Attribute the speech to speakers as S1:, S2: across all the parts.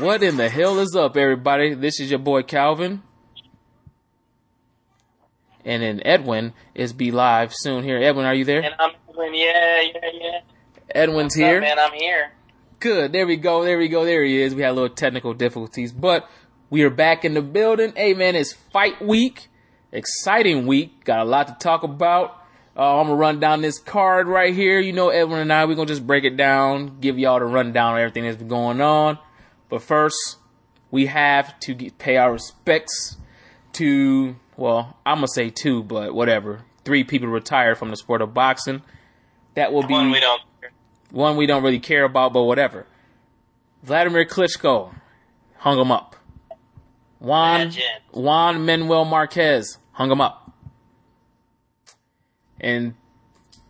S1: What in the hell is up, everybody? This is your boy Calvin. And then Edwin is be live soon here. Edwin, are you there?
S2: And I'm Edwin. Yeah, yeah, yeah.
S1: Edwin's
S2: What's
S1: here.
S2: Up, man, I'm here.
S1: Good. There we go. There we go. There he is. We had a little technical difficulties, but we are back in the building. Hey, man, it's fight week. Exciting week. Got a lot to talk about. Uh, I'm gonna run down this card right here. You know, Edwin and I, we're gonna just break it down, give y'all the rundown of everything that's been going on. But first, we have to get, pay our respects to, well, I'm gonna say two, but whatever. Three people retired from the sport of boxing. That will be
S2: One we don't.
S1: one we don't really care about, but whatever. Vladimir Klitschko hung him up. Juan
S2: Imagine.
S1: Juan Manuel Marquez hung him up. And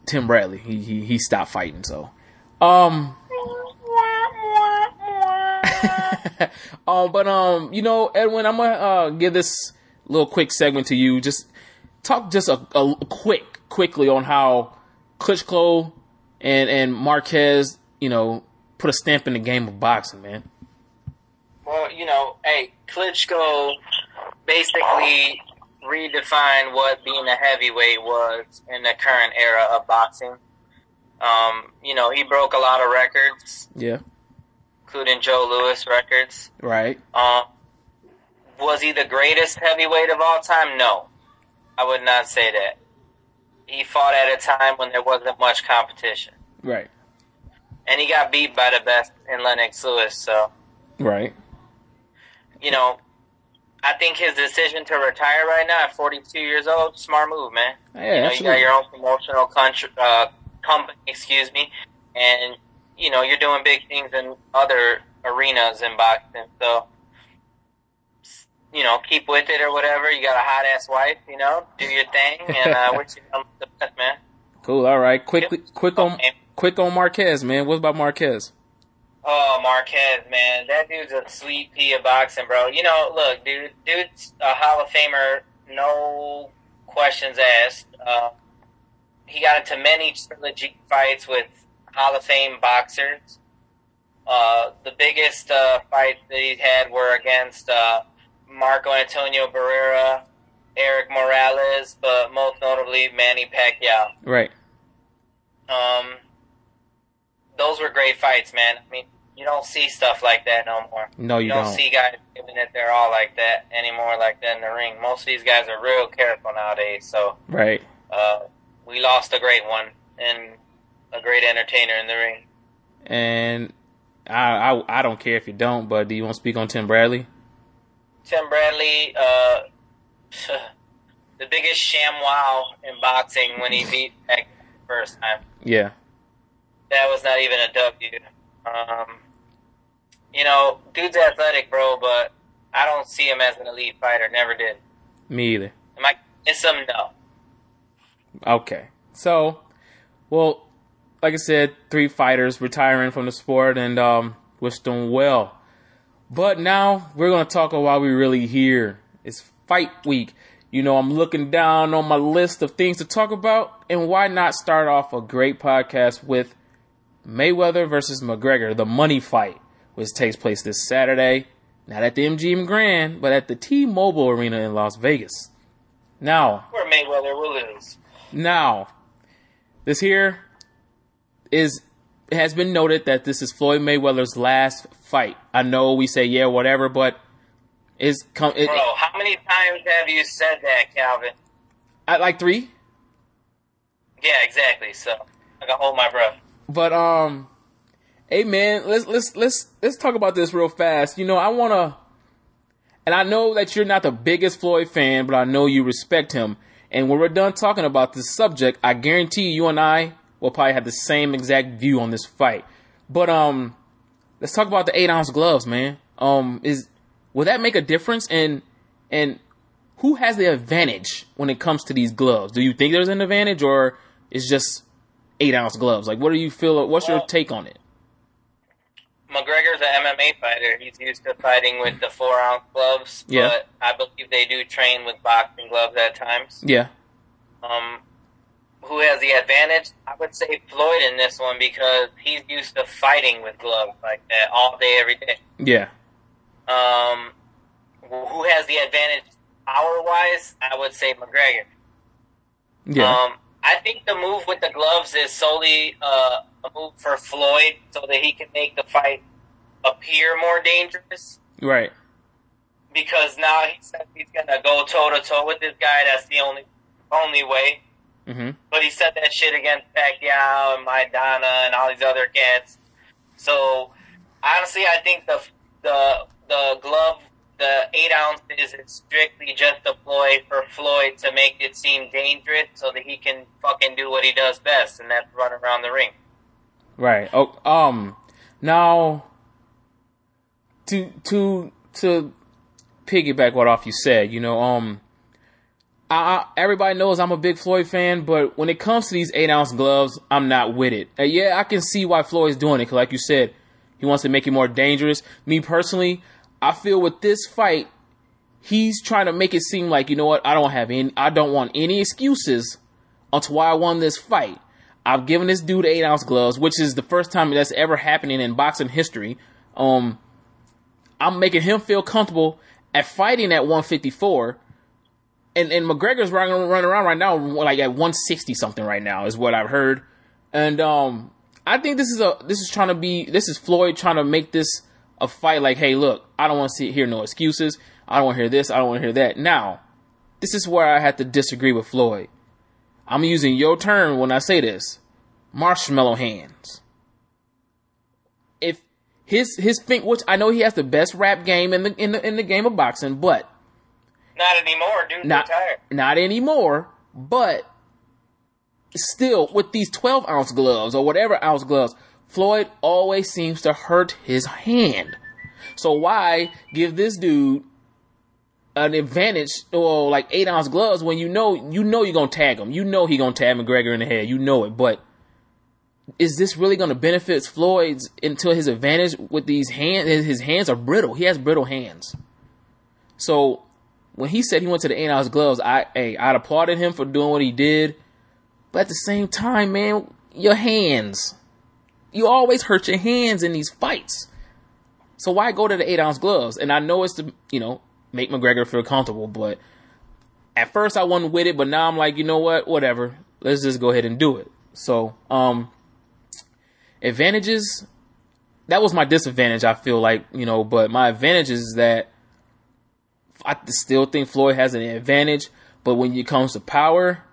S1: Tim Bradley, he he, he stopped fighting. So, um, um, but um, you know, Edwin, I'm gonna uh, give this little quick segment to you. Just talk just a, a quick, quickly on how Klitschko and and Marquez, you know, put a stamp in the game of boxing, man.
S2: Well, you know, hey, Klitschko basically redefined what being a heavyweight was in the current era of boxing. Um, you know, he broke a lot of records,
S1: Yeah,
S2: including Joe Louis records.
S1: right.
S2: Um, was he the greatest heavyweight of all time? No, I would not say that. He fought at a time when there wasn't much competition,
S1: Right.
S2: and he got beat by the best in Lennox Lewis. So,
S1: Right.
S2: you know, I think his decision to retire right now at 42 years old, smart move, man.
S1: Yeah,
S2: you know, you got your own promotional country, uh, company, excuse me, and you know you're doing big things in other arenas in boxing. So, you know, keep with it or whatever. You got a hot ass wife, you know, do your thing, and uh, wish you the best, man.
S1: Cool. All right. Quickly,
S2: Yep.
S1: quick on
S2: Okay.
S1: quick on Marquez, man. What about Marquez?
S2: Oh, Marquez, man, that dude's a sweet pea of boxing, bro. You know, look, dude, dude's a Hall of Famer, no questions asked. Uh, he got into many trilogy fights with Hall of Fame boxers. Uh, the biggest uh, fights that he had were against uh, Marco Antonio Barrera, Erik Morales, but most notably Manny Pacquiao.
S1: Right.
S2: Um, those were great fights, man. I mean, you don't see stuff like that no more.
S1: No, you,
S2: You don't
S1: don't.
S2: see guys giving it their all like that anymore, like that in the ring. Most of these guys are real careful nowadays. So
S1: Right.
S2: uh, we lost a great one and a great entertainer in the ring.
S1: And I, I I don't care if you don't, but do you want to speak on Tim Bradley?
S2: Tim Bradley, uh, the biggest sham wow in boxing when he beat the first time.
S1: Yeah.
S2: That was not even a W. Um, you know, dude's athletic, bro, but I don't see him as an elite fighter. Never did.
S1: Me either.
S2: Am I miss him? No.
S1: Okay. So, well, like I said, three fighters retiring from the sport and um, wish them well. But now we're going to talk about why we're really here. It's fight week. You know, I'm looking down on my list of things to talk about, and why not start off a great podcast with Mayweather versus McGregor, the money fight, which takes place this Saturday, not at the MGM Grand, but at the T-Mobile Arena in Las Vegas. Now,
S2: Where Mayweather will lose.
S1: now, this here is it has been noted that this is Floyd Mayweather's last fight. I know we say yeah, whatever, but is come it,
S2: Bro, how many times have you said that, Calvin?
S1: at like three.
S2: Yeah, exactly. So I can hold my breath.
S1: But um, hey man, let's let's let's let's talk about this real fast. You know, I wanna, and I know that you're not the biggest Floyd fan, but I know you respect him. And when we're done talking about this subject, I guarantee you and I will probably have the same exact view on this fight. But um, let's talk about the eight ounce gloves, man. Um, is will that make a difference? And and who has the advantage when it comes to these gloves? Do you think there's an advantage, or it's just eight ounce gloves? Like, what do you feel? What's your take on it?
S2: McGregor's an MMA fighter. He's used to fighting with the four ounce gloves.
S1: Yeah.
S2: But I believe they do train with boxing gloves at times.
S1: Yeah,
S2: Um, who has the advantage? I would say Floyd in this one because he's used to fighting with gloves like that all day, every day.
S1: yeah,
S2: Um, who has the advantage power wise? I would say McGregor.
S1: Yeah.
S2: Um, I think the move with the gloves is solely uh, a move for Floyd so that he can make the fight appear more dangerous.
S1: right.
S2: Because now he says he's gonna go toe to toe with this guy. That's the only only way.
S1: Hmm
S2: But he said that shit against Pacquiao and Maidana and all these other cats. So honestly, I think the the the glove, the eight ounces, is strictly just deployed for Floyd to make it seem dangerous, so that he can fucking do what he does best, and that's run around the ring.
S1: Right. Oh, um, now to to to piggyback what off you said, you know, um, I, everybody knows I'm a big Floyd fan, but when it comes to these eight ounce gloves, I'm not with it. Uh, yeah, I can see why Floyd's doing it, cause like you said, he wants to make it more dangerous. Me personally, I feel with this fight, he's trying to make it seem like you know what, I don't have any, I don't want any excuses onto why I won this fight. I've given this dude eight ounce gloves, which is the first time that's ever happening in boxing history. Um, I'm making him feel comfortable at fighting at 154. And, and McGregor's running, running around right now, like at 160 something right now is what I've heard. And, um, I think this is a, this is trying to be, this is Floyd trying to make this a fight like, hey, look, I don't want to hear no excuses. I don't want to hear this. I don't want to hear that. Now, this is where I have to disagree with Floyd. I'm using your term when I say this. Marshmallow hands. If his his thing, which I know he has the best rap game in the in the in the game of boxing, but
S2: Not anymore, dude.
S1: not
S2: Retired.
S1: not anymore. But still, with these 12 ounce gloves or whatever ounce gloves, Floyd always seems to hurt his hand. So why give this dude an advantage or like eight ounce gloves when you know you know you're gonna tag him. You know he gonna tag McGregor in the head. You know it. But is this really gonna benefit Floyd's until his advantage with these hands? His hands are brittle. He has brittle hands. So when he said he went to the eight ounce gloves, I hey, I'd applauded him for doing what he did. But at the same time, man, your hands. You always hurt your hands in these fights. So why go to the eight ounce gloves? And I know it's to, you know, make McGregor feel comfortable, but at first I wasn't with it, but now I'm like, you know what? Whatever. Let's just go ahead and do it. So, um, advantages, that was my disadvantage, I feel like, you know, but my advantage is that I still think Floyd has an advantage, but when it comes to power,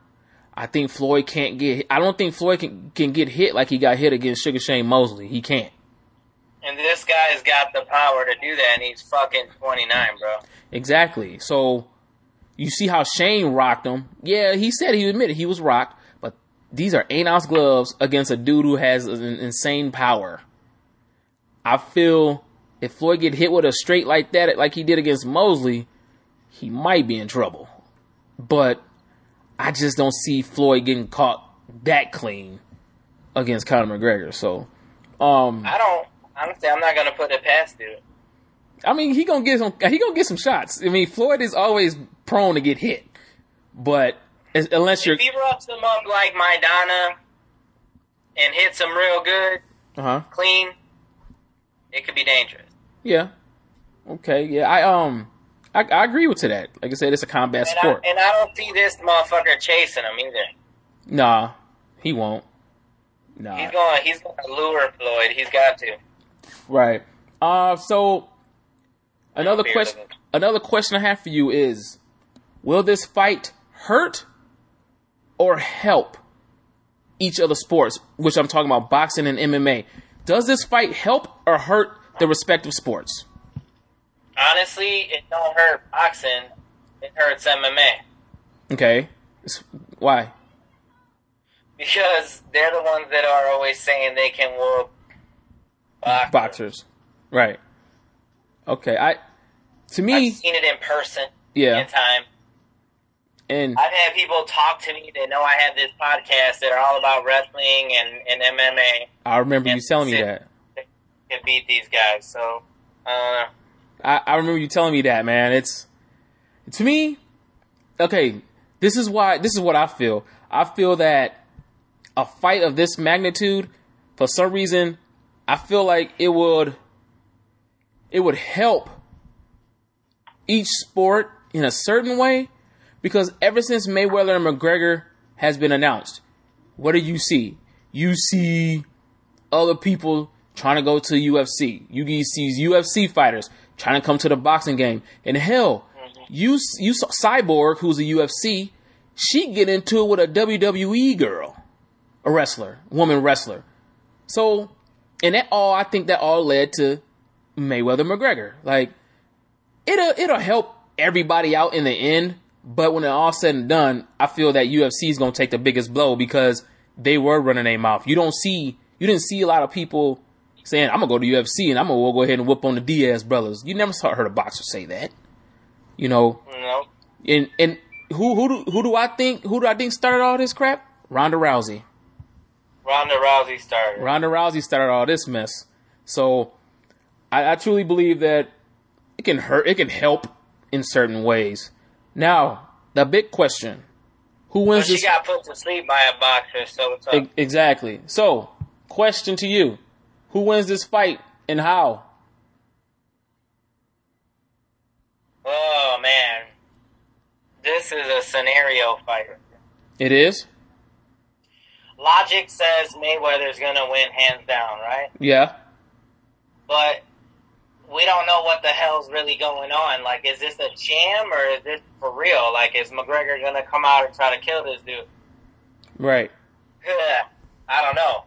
S1: I think Floyd can't get. I don't think Floyd can can get hit like he got hit against Sugar Shane Mosley. He can't.
S2: And this guy's got the power to do that, and he's fucking 29, bro.
S1: Exactly. So you see how Shane rocked him. Yeah, he said he admitted he was rocked, but these are eight ounce gloves against a dude who has an insane power. I feel if Floyd get hit with a straight like that, like he did against Mosley, he might be in trouble. But I just don't see Floyd getting caught that clean against Conor McGregor. So, um,
S2: I don't. Honestly, I'm not gonna put it past dude.
S1: I mean, he gonna get some. He gonna get some shots. I mean, Floyd is always prone to get hit, but as- unless you're,
S2: If he roughs him up like Maidana and hits him real good,
S1: uh huh,
S2: clean, it could be dangerous.
S1: yeah, okay, yeah, I um, I, I agree with to that. Like I said, it's a combat
S2: And I,
S1: sport.
S2: and I don't see this motherfucker chasing him either.
S1: nah, he won't. Nah,
S2: He's going. He's going to lure Floyd. He's got to.
S1: right. Uh, so another question. Another question I have for you is: Will this fight hurt or help each of the sports, which I'm talking about boxing and MMA? Does this fight help or hurt the respective sports?
S2: Honestly, it don't hurt boxing. It hurts MMA
S1: Okay, why?
S2: because they're the ones that are always saying they can whoop boxers.
S1: Boxers, right? Okay, I to me,
S2: I've seen it in person.
S1: yeah,
S2: In time,
S1: and
S2: I've had people talk to me that know I have this podcast that are all about wrestling and, and MMA.
S1: I remember you telling me that.
S2: Can beat these guys. So, uh,
S1: I, I remember you telling me that, man. It's to me, okay. This is why. This is what I feel. I feel that a fight of this magnitude, for some reason, I feel like it would, it would help each sport in a certain way because ever since Mayweather and McGregor has been announced, what do you see? You see other people trying to go to UFC. You see UFC fighters trying to come to the boxing game. And hell, mm-hmm. you you saw Cyborg, who's a UFC, she get into it with a WWE girl, a wrestler, woman wrestler. So, and that all I think that all led to Mayweather McGregor. Like it'll it'll help everybody out in the end, but when it all said and done, I feel that UFC is gonna take the biggest blow because they were running their mouth. You don't see you didn't see a lot of people saying I'm gonna go to UFC and I'm gonna go ahead and whoop on the Diaz brothers. You never saw heard a boxer say that. You know.
S2: No.
S1: And and who who do, who do I think who do I think started all this crap? Ronda Rousey.
S2: Ronda Rousey started.
S1: Ronda Rousey started all this mess. So I, I truly believe that it can hurt. It can help in certain ways. Now the big question: Who wins
S2: she
S1: this?
S2: got put to sleep by a boxer, so it's up.
S1: Exactly. So, question to you: Who wins this fight and how?
S2: Oh man, this is a scenario fight.
S1: It is.
S2: Logic says Mayweather's gonna win hands down, right?
S1: Yeah.
S2: But we don't know what the hell's really going on. Like, is this a jam or is this for real? Like, is McGregor gonna come out and try to kill this dude?
S1: Right.
S2: I don't know.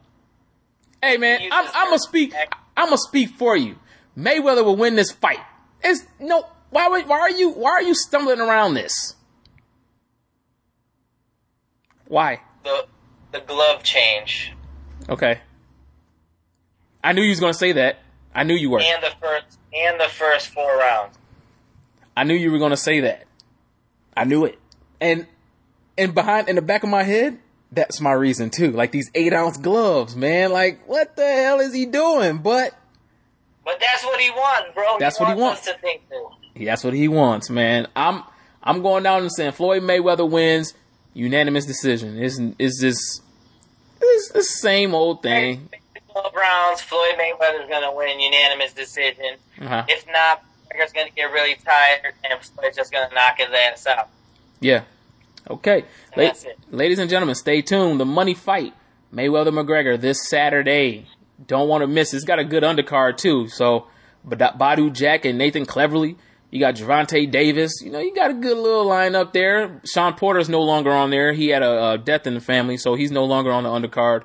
S1: Hey man, I'm, I'm gonna speak. I'm gonna speak for you. Mayweather will win this fight. It's no. Why? would- Why are you? Why are you stumbling around this? Why?
S2: The the glove change
S1: Okay. I knew you was gonna say that. I knew you were.
S2: and the first and the first four rounds.
S1: I knew you were gonna say that. I knew it. And and behind in the back of my head, that's my reason too. Like these eight ounce gloves, man. Like what the hell is he doing? But
S2: But that's what he wants, bro.
S1: That's what he
S2: wants us to think so.
S1: that's what he wants, man. I'm I'm going down and saying Floyd Mayweather wins unanimous decision. Is is this it's the same old thing?
S2: 12 rounds, Floyd Mayweather's gonna win unanimous decision.
S1: Uh-huh.
S2: If not, McGregor's gonna get really tired and Floyd's just gonna knock his ass out.
S1: Yeah. Okay. La- ladies and gentlemen, stay tuned. The money fight, Mayweather McGregor, this Saturday. Don't want to miss. it. It's got a good undercard too. So, Badou Jack and Nathan Cleverly. You got Gervonta Davis. You know, you got a good little lineup there. Shawn Porter's no longer on there. He had a, a death in the family, so he's no longer on the undercard.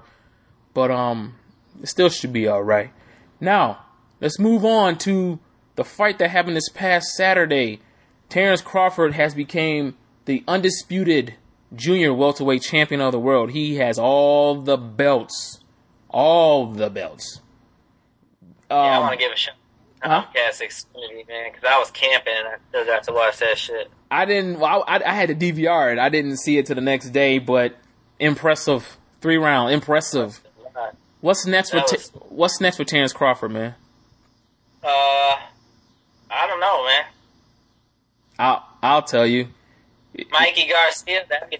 S1: But um, it still should be all right. Now, let's move on to the fight that happened this past Saturday. Terrence Crawford has become the undisputed junior welterweight champion of the world. He has all the belts, all the belts. Um,
S2: Yeah, I want to give a shout
S1: huh?
S2: out Xfinity, man, because I was camping and I still got to watch that shit.
S1: I didn't. Well, I, I had to DVR it. I didn't see it to the next day, but impressive three round. Impressive. What's next for
S2: That
S1: T-
S2: was-
S1: What's next for Terrence Crawford, man?
S2: Uh, I don't know, man.
S1: I'll I'll tell you.
S2: Mikey Garcia, that'd be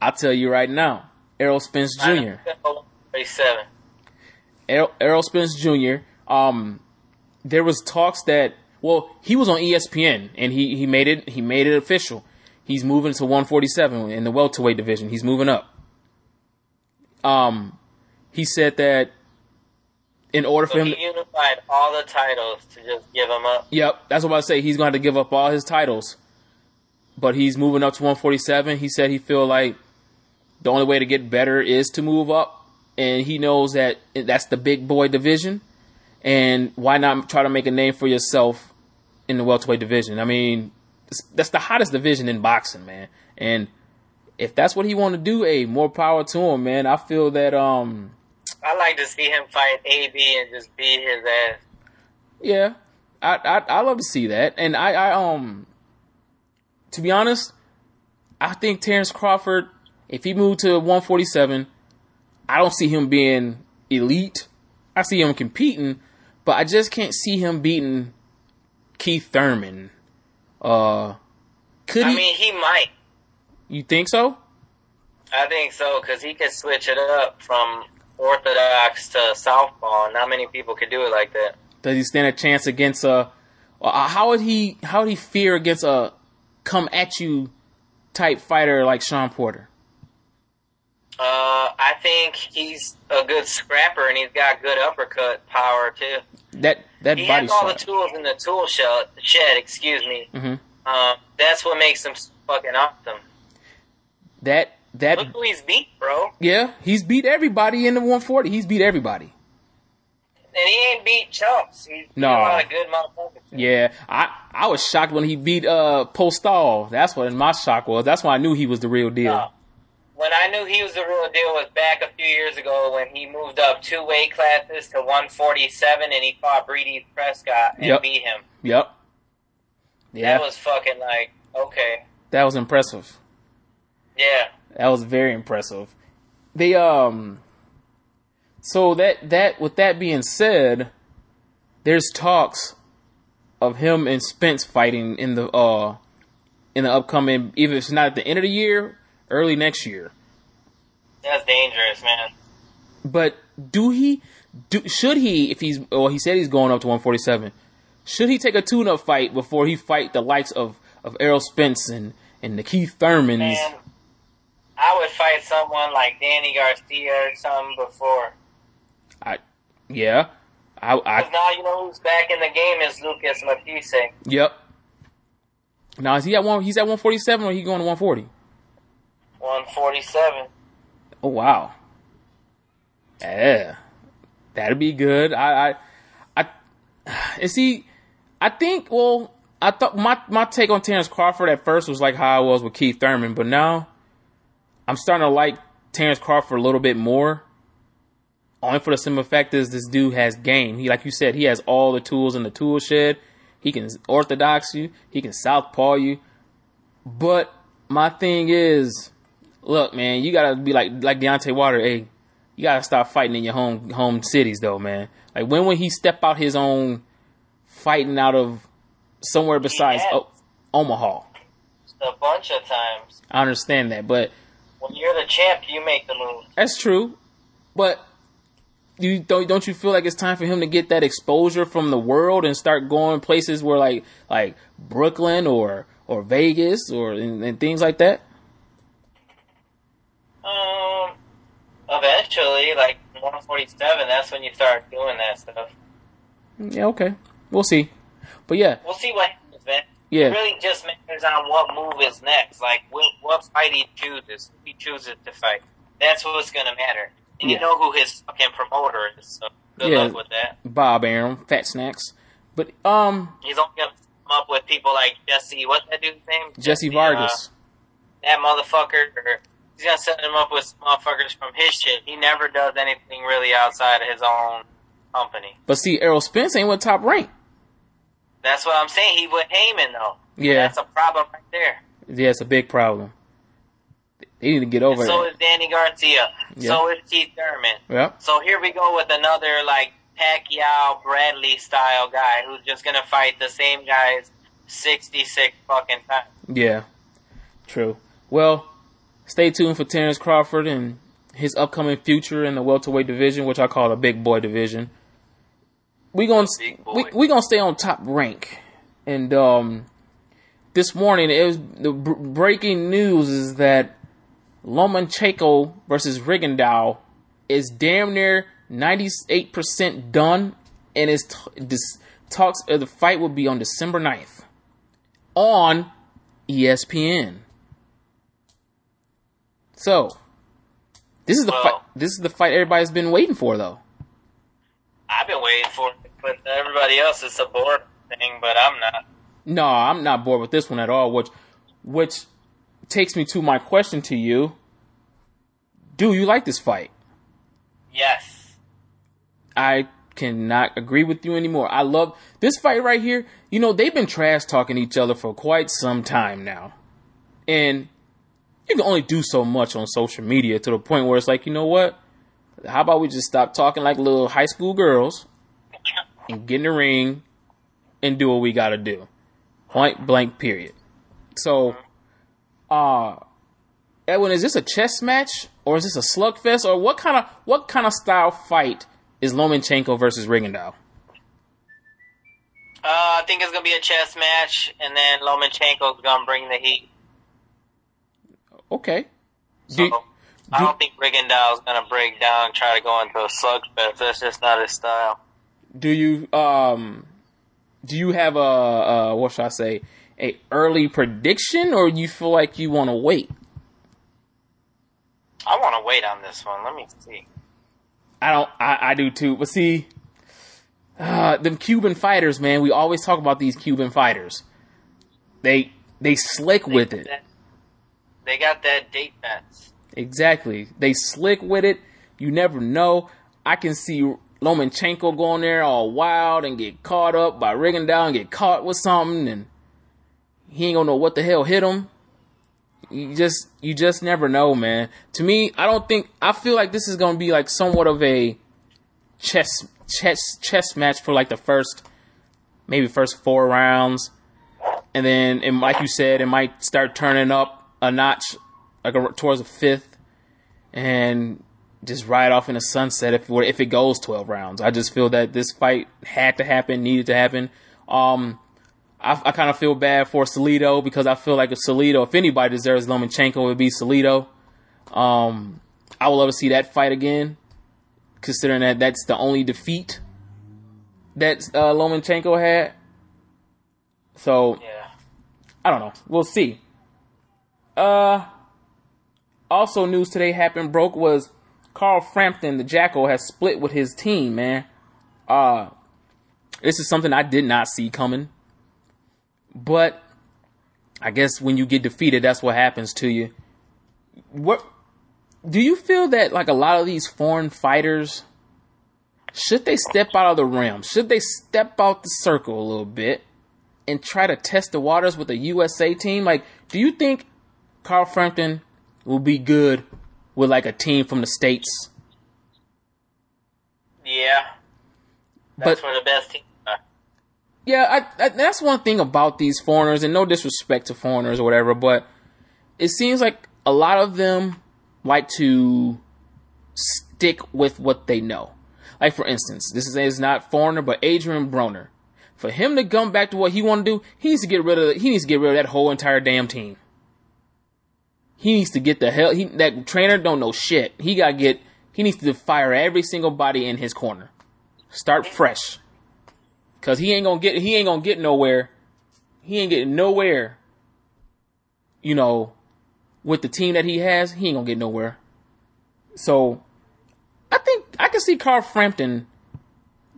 S1: I'll tell you right now. Errol Spence Jr.
S2: Thirty-seven.
S1: Errol, Errol Spence Jr. Um, there was talks that well, he was on ESPN and he he made it he made it official. He's moving to 147 in the welterweight division. He's moving up. Um, he said that in order for him,
S2: he unified all the titles to just give him up.
S1: yep, that's what I say. He's going to have to give up all his titles, but he's moving up to 147. He said he feel like the only way to get better is to move up, and he knows that that's the big boy division. And why not try to make a name for yourself in the welterweight division? I mean, that's the hottest division in boxing, man. And if that's what he want to do, a more power to him, man. I feel that um,
S2: I like to see him fight AB and just beat his ass.
S1: Yeah, I I I love to see that, and I I um, to be honest, I think Terrence Crawford, if he moved to 147, I don't see him being elite. I see him competing, but I just can't see him beating Keith Thurman. Uh, could
S2: I
S1: he?
S2: I mean, he might.
S1: you think so?
S2: I think so because he could switch it up from orthodox to southpaw. Not many people could do it like that.
S1: Does he stand a chance against a Uh, how would he? How would he fear against a come at you type fighter like Shawn Porter?
S2: Uh, I think he's a good scrapper and he's got good uppercut power too.
S1: That that
S2: He has all the tools in the tool shed. Shed, excuse me.
S1: hmm
S2: Um, that's what makes him fucking awesome.
S1: That that
S2: Look who he's beat, bro.
S1: yeah, he's beat everybody in the 140. He's beat everybody.
S2: And he ain't beat chumps. He's
S1: No.
S2: a lot of good motherfuckers.
S1: Yeah, I I was shocked when he beat uh Postol. That's what my shock was. That's why I knew he was the real deal.
S2: No. When I knew he was the real deal was back a few years ago when he moved up two weight classes to 147 and he fought Breidis Prescott and
S1: Yep.
S2: beat him.
S1: Yep. Yeah,
S2: That was fucking like, okay.
S1: that was impressive.
S2: Yeah.
S1: That was very impressive. They um so that that with that being said, there's talks of him and Spence fighting in the uh in the upcoming even if it's not at the end of the year, early next year.
S2: That's dangerous, man.
S1: But do he do should he if he's well he said he's going up to 147. Should he take a tune up fight before he fight the likes of of Errol Spence and and the Keith Thurmans?
S2: Man, I would fight someone like Danny Garcia or something before.
S1: I yeah. I I
S2: now you know who's back in the game is Lucas Matthysse.
S1: Yep. Now is he at one? He's at one forty seven, or he going to one forty?
S2: 147.
S1: Oh wow. Yeah, that'd be good. I, I, I, and see, I think. Well, I thought my my take on Terrence Crawford at first was like how I was with Keith Thurman, but now I'm starting to like Terrence Crawford a little bit more. Only for the simple fact is this dude has game. He, like you said, he has all the tools in the tool shed. He can orthodox you. He can southpaw you. But my thing is, look, man, you gotta be like like Deontay Wilder. Hey, you gotta stop fighting in your home home cities, though, man. Like when would he step out his own fighting out of somewhere besides o- Omaha?
S2: A bunch of times.
S1: I understand that, but
S2: When you're the champ, you make the move.
S1: That's true, but you don't don't you feel like it's time for him to get that exposure from the world and start going places where like like Brooklyn or or Vegas or and, and things like that?
S2: Um, eventually, like 147, that's when you start doing that stuff.
S1: Yeah, okay, we'll see. But yeah,
S2: We'll see what happens, man.
S1: yeah,
S2: It really just matters on what move is next. Like, what, what fight he chooses. He chooses to fight. That's what's going to matter. And
S1: Yeah.
S2: you know who his fucking promoter is, so good
S1: Yeah.
S2: luck with that.
S1: Bob Arum, Fat Snacks, but um
S2: He's only to come up with people like Jesse, what's that dude's name?
S1: Jesse
S2: uh,
S1: Vargas.
S2: that motherfucker. Or he's to set him up with motherfuckers from his shit. He never does anything really outside of his own company.
S1: But see, Errol Spence ain't with top rank.
S2: That's what I'm saying. He with Haymon, though.
S1: Yeah,
S2: That's a problem right there.
S1: yeah, it's a big problem. They need to get over
S2: And so is Danny Garcia.
S1: Yeah.
S2: So is Keith Thurman.
S1: Yeah,
S2: So here we go with another like Pacquiao Bradley style guy who's just gonna fight the same guys sixty six fucking times.
S1: yeah, true. Well, stay tuned for Terrence Crawford and his upcoming future in the welterweight division, which I call the big boy division. We gonna we we gonna stay on top rank, and um, this morning it was the br- breaking news is that Lomachenko versus Rigondeaux is damn near ninety eight percent done, and is t- this talks uh, the fight will be on December 9th on ESPN. So, this is the
S2: Well-
S1: fight. This is the fight everybody's been waiting for, though.
S2: I've been waiting for it, but everybody else is a bored thing, but I'm not.
S1: No, I'm not bored with this one at all. Which, which takes me to my question to you: Do you like this fight?
S2: Yes.
S1: I cannot agree with you anymore. I love this fight right here. You know, they've been trash talking each other for quite some time now. And you can only do so much on social media to the point where it's like, you know what? How about we just stop talking like little high school girls and get in the ring and do what we gotta do. Point blank period. So uh Edwin, is this a chess match or is this a slugfest or what kind of what kind of style fight is Lomachenko versus Rigondeaux?
S2: Uh, I think it's gonna be a chess match, and then Lomachenko's gonna bring the heat.
S1: Okay.
S2: So
S1: Do-
S2: I
S1: do-
S2: don't think Rigondeaux's gonna break down and try to go into a slugfest. That's just not his style.
S1: do you um do you have a uh what should I say a early prediction or you feel like you want to wait?
S2: I want to wait on this one. Let me see.
S1: I don't. I, I do too. But see, uh, them Cuban fighters, man. We always talk about these Cuban fighters. They they slick with it.
S2: They got that date defense.
S1: Exactly. They slick with it. You never know. I can see Lomachenko going there all wild and get caught up by Rigondeaux and get caught with something, and he ain't gonna know what the hell hit him. You just, you just never know, man. To me, I don't think I feel like this is gonna be like somewhat of a chess, chess, chess match for like the first, maybe first four rounds, and then, and like you said, it might start turning up a notch, like a, towards the fifth, and just ride off in the sunset if if it goes 12 rounds. I just feel that this fight had to happen, needed to happen. Um, I, I kind of feel bad for Salido because I feel like if Salido, if anybody deserves Lomachenko, it would be Salido. Um, I would love to see that fight again, considering that that's the only defeat that uh, Lomachenko had. So
S2: Yeah.
S1: I don't know. We'll see. Uh, also news today happened broke was Carl Frampton, the Jackal, has split with his team. Man, uh, this is something I did not see coming. But I guess when you get defeated, that's what happens to you. What do you feel that like a lot of these foreign fighters should they step out of the realm? Should they step out the circle a little bit? and try to test the waters with a USA team? Like, do you think Carl Frampton will be good with like a team from the states?
S2: Yeah. That's
S1: But
S2: where the best teams are.
S1: Yeah, I, I, that's one thing about these foreigners, and no disrespect to foreigners or whatever, but it seems like a lot of them like to stick with what they know. Like for instance, this is, not foreigner, but Adrian Broner. For him to come back to what he want to do, he needs to get rid of he needs to get rid of that whole entire damn team. He needs to get the hell. He, that trainer don't know shit. He got to get. He needs to fire every single body in his corner. Start fresh. Cause he ain't gonna get. He ain't gonna get nowhere. He ain't getting nowhere. You know, with the team that he has, he ain't gonna get nowhere. So, I think I can see Carl Frampton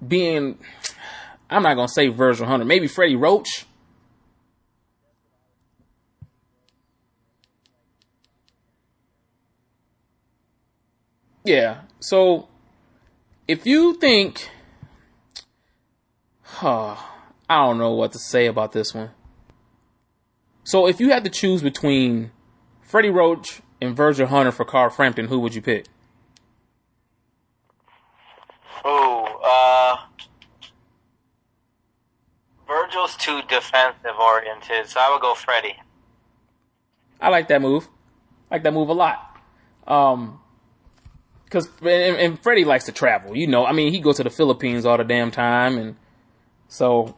S1: being. I'm not gonna say Virgil Hunter. Maybe Freddie Roach. Yeah. So if you think, huh, I don't know what to say about this one. So if you had to choose between Freddie Roach and Virgil Hunter for Carl Frampton, who would you pick?
S2: Ooh, uh, Virgil's too defensive oriented, so I would go Freddie.
S1: I like that move. I like that move a lot. Um, cause, and, and Freddie likes to travel, you know, I mean, he goes to the Philippines all the damn time. And so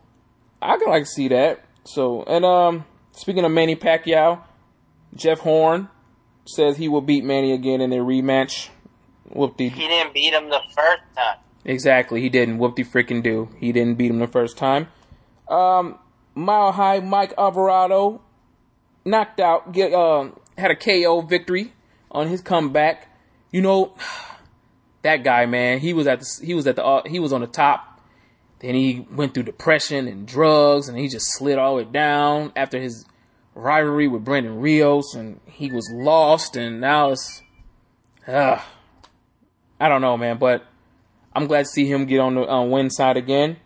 S1: I can like see that. So, and, um, speaking of Manny Pacquiao, Jeff Horn says he will beat Manny again in a rematch. Whoop de
S2: He didn't beat him the first time.
S1: Exactly, he didn't. Whoop de freaking do. He didn't beat him the first time. Um, Mile High Mike Alvarado knocked out, get, uh, had a KO victory on his comeback. You know, that guy, man, he was at the, he was at the, uh, he was on the top. Then he went through depression and drugs, and he just slid all the way down after his rivalry with Brandon Rios, and he was lost, and now it's, uh, I don't know, man, but I'm glad to see him get on the uh, win side again.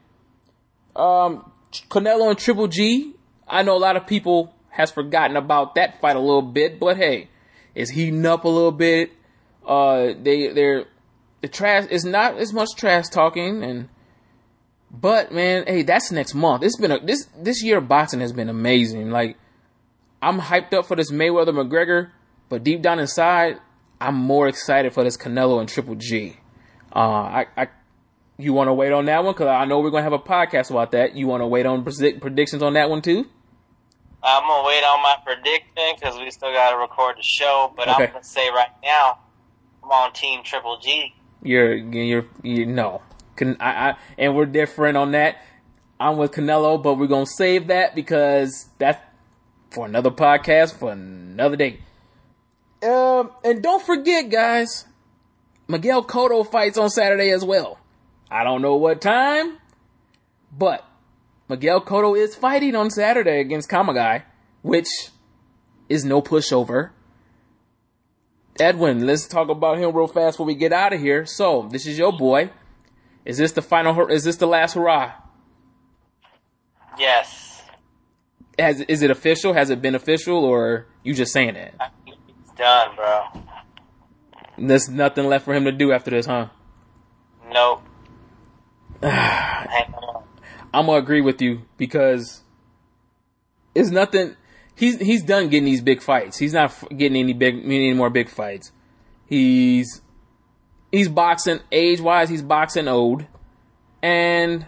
S1: Um, Canelo and Triple G. I know a lot of people has forgotten about that fight a little bit, but hey, it's heating up a little bit. Uh, they they're the trash is not as much trash talking, and but man, hey, that's next month. It's been a this this year of boxing has been amazing. Like I'm hyped up for this Mayweather McGregor, but deep down inside, I'm more excited for this Canelo and Triple G. Uh, I, I You want to wait on that one because I know we're gonna have a podcast about that. You want to wait on predict- predictions on that one too?
S2: I'm gonna wait on my prediction because we still gotta record the show. But
S1: Okay.
S2: I'm gonna say right now, I'm on Team Triple G.
S1: You're you're you no. Can I, I and we're different on that. I'm with Canelo, but we're gonna save that because that's for another podcast for another day. Um, and don't forget, guys, Miguel Cotto fights on Saturday as well. I don't know what time, but Miguel Cotto is fighting on Saturday against Kamegai, which is no pushover. Edwin, let's talk about him real fast before we get out of here. So, this is your boy. Is this the final? Is this the last hurrah?
S2: Yes,
S1: Has is it official? Has it been official, or you just saying that?
S2: It's done, bro.
S1: There's nothing left for him to do after this, huh?
S2: Nope.
S1: I'm gonna agree with you because it's nothing. He's he's done getting these big fights. He's not getting any big any more big fights. He's he's boxing age wise. He's boxing old, and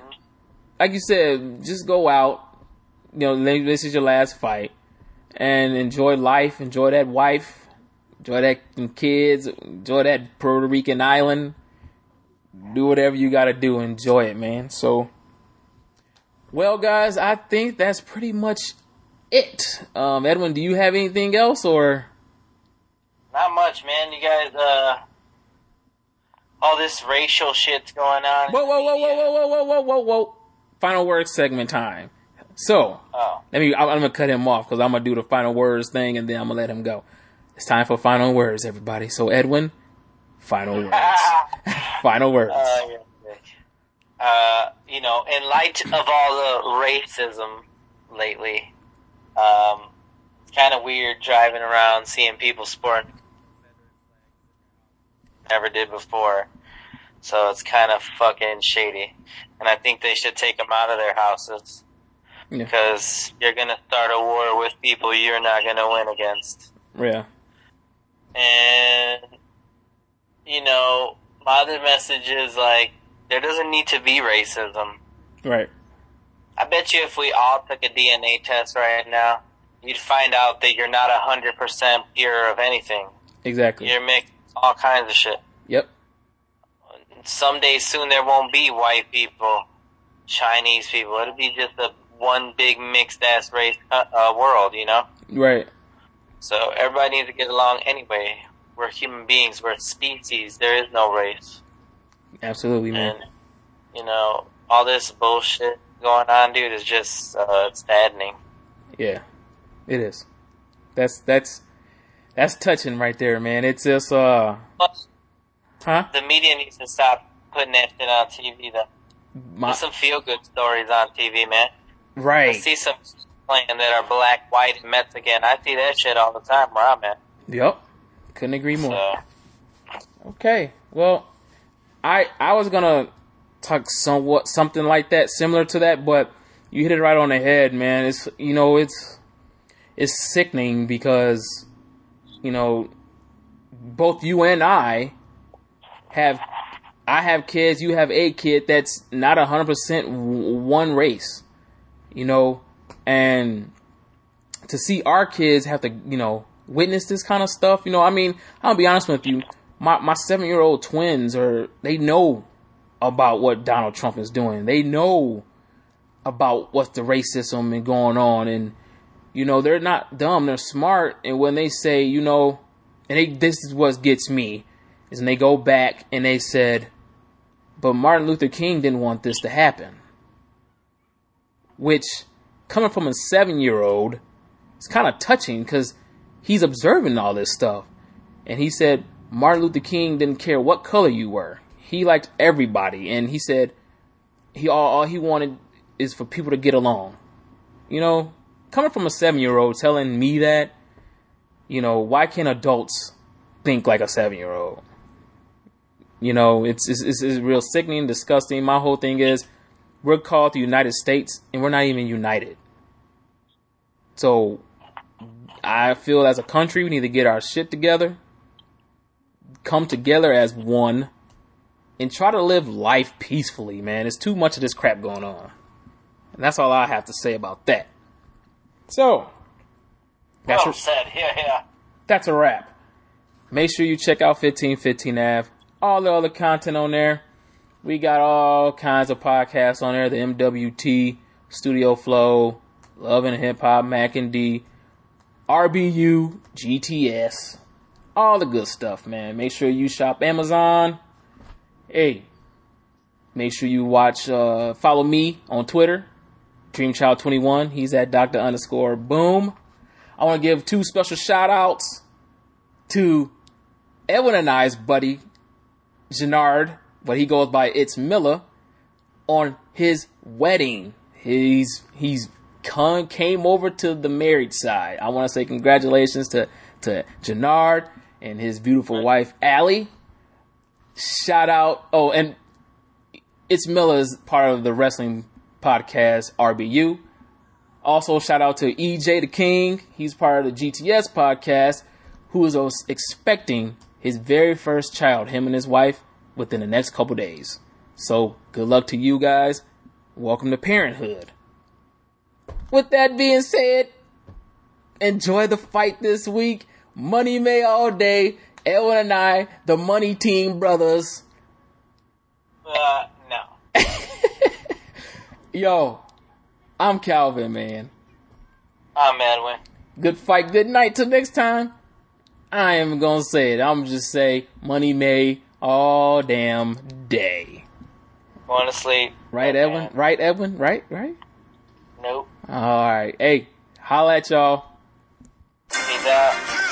S1: like you said, just go out. You know, this is your last fight, and enjoy life. Enjoy that wife. Enjoy that kids. Enjoy that Puerto Rican island. Do whatever you got to do. Enjoy it, man. So. Well, guys, I think that's pretty much it. Um, Edwin, do you have anything else, or
S2: Not much, man. You guys, uh, this racial shit's going on.
S1: whoa, whoa, whoa, whoa, whoa, whoa, whoa, whoa, whoa, whoa? Final words segment time. So
S2: Oh,
S1: let me. I'm, I'm gonna cut him off because I'm gonna do the final words thing, and then I'm gonna let him go. It's time for final words, everybody. So Edwin, final words. final words.
S2: Uh, uh, you know, in light of all the racism lately, um, it's kind of weird driving around seeing people sporting never did before. So it's kind of fucking shady, and I think they should take them out of their houses
S1: Yeah.
S2: because you're gonna start a war with people you're not gonna win against.
S1: yeah.
S2: And, you know, my other message is like, there doesn't need to be racism.
S1: Right.
S2: I bet you if we all took a DNA test right now, you'd find out that you're not 100% pure of anything.
S1: Exactly.
S2: You're mixed all kinds of shit.
S1: Yep.
S2: Someday soon there won't be white people, Chinese people. It'll be just a one big mixed ass race uh, uh, world, you know?
S1: Right.
S2: So everybody needs to get along anyway. We're human beings. We're a species. There is no race.
S1: Absolutely, man.
S2: And, you know, all this bullshit going on, dude, is just uh, it's saddening.
S1: Yeah, it is. That's that's that's touching right there, man. It's just uh,
S2: Plus,
S1: huh?
S2: the media needs to stop putting that shit on TV. Though.
S1: My,
S2: There's some feel good stories on TV, man.
S1: Right.
S2: I see some playing that are black, white, and Mexican. I see that shit all the time where I'm at.
S1: Yep. Couldn't agree more.
S2: So,
S1: Okay. Well, I I was gonna talk somewhat something like that, similar to that, but you hit it right on the head, man. It's you know it's it's sickening because you know both you and I have I have kids, you have a kid that's not hundred percent one race, you know, and to see our kids have to you know witness this kind of stuff, you know, I mean, I'll be honest with you, my my seven year old twins are they know about what Donald Trump is doing. They know about what's the racism and going on and you know, they're not dumb, they're smart and when they say, you know, and they, this is what gets me is when they go back and they said, but Martin Luther King didn't want this to happen. Which, coming from a seven year old, it's kind of touching because he's observing all this stuff. And he said Martin Luther King didn't care what color you were. He liked everybody, and he said he all, all he wanted is for people to get along. You know, coming from a seven year old telling me that, you know, why can't adults think like a seven year old? You know, it's, it's it's it's real sickening, disgusting. My whole thing is we're called the United States, and we're not even united. So I feel as a country we need to get our shit together, come together as one, and try to live life peacefully, man. There's too much of this crap going on. And that's all I have to say about that. So, that's,
S2: Well
S1: a,
S2: said. Yeah, yeah.
S1: that's a wrap. Make sure you check out 1515 Ave. All the other content on there. We got all kinds of podcasts on there. The MWT, Studio Flow, Love and Hip Hop, Mac and D, RBU, GTS. All the good stuff, man. Make sure you shop Amazon. Hey, make sure you watch, uh, follow me on Twitter, Dreamchild21. He's at Dr. underscore boom. I want to give two special shout outs to Edwin and I's buddy, Gennard, but he goes by It's Miller, on his wedding. He's, he's come, came over to the married side. I want to say congratulations to, to Gennard and his beautiful wife, Allie. Shout out. Oh, and It's Miller is part of the wrestling podcast RBU. Also, shout out to EJ the King. He's part of the GTS podcast, who is expecting his very first child, him and his wife, within the next couple days. So, good luck to you guys. Welcome to parenthood. With that being said, enjoy the fight this week. Money May all day. Edwin and I, the Money Team brothers.
S2: Uh, no.
S1: Yo, I'm Calvin, man.
S2: I'm Edwin.
S1: Good fight, good night. Till next time. I am gonna say it. I'm just say Money May all damn day.
S2: Going to sleep.
S1: Right,
S2: Okay.
S1: Edwin? Right, Edwin? Right, right?
S2: Nope.
S1: All right. Hey, holla at y'all.
S2: Peace out.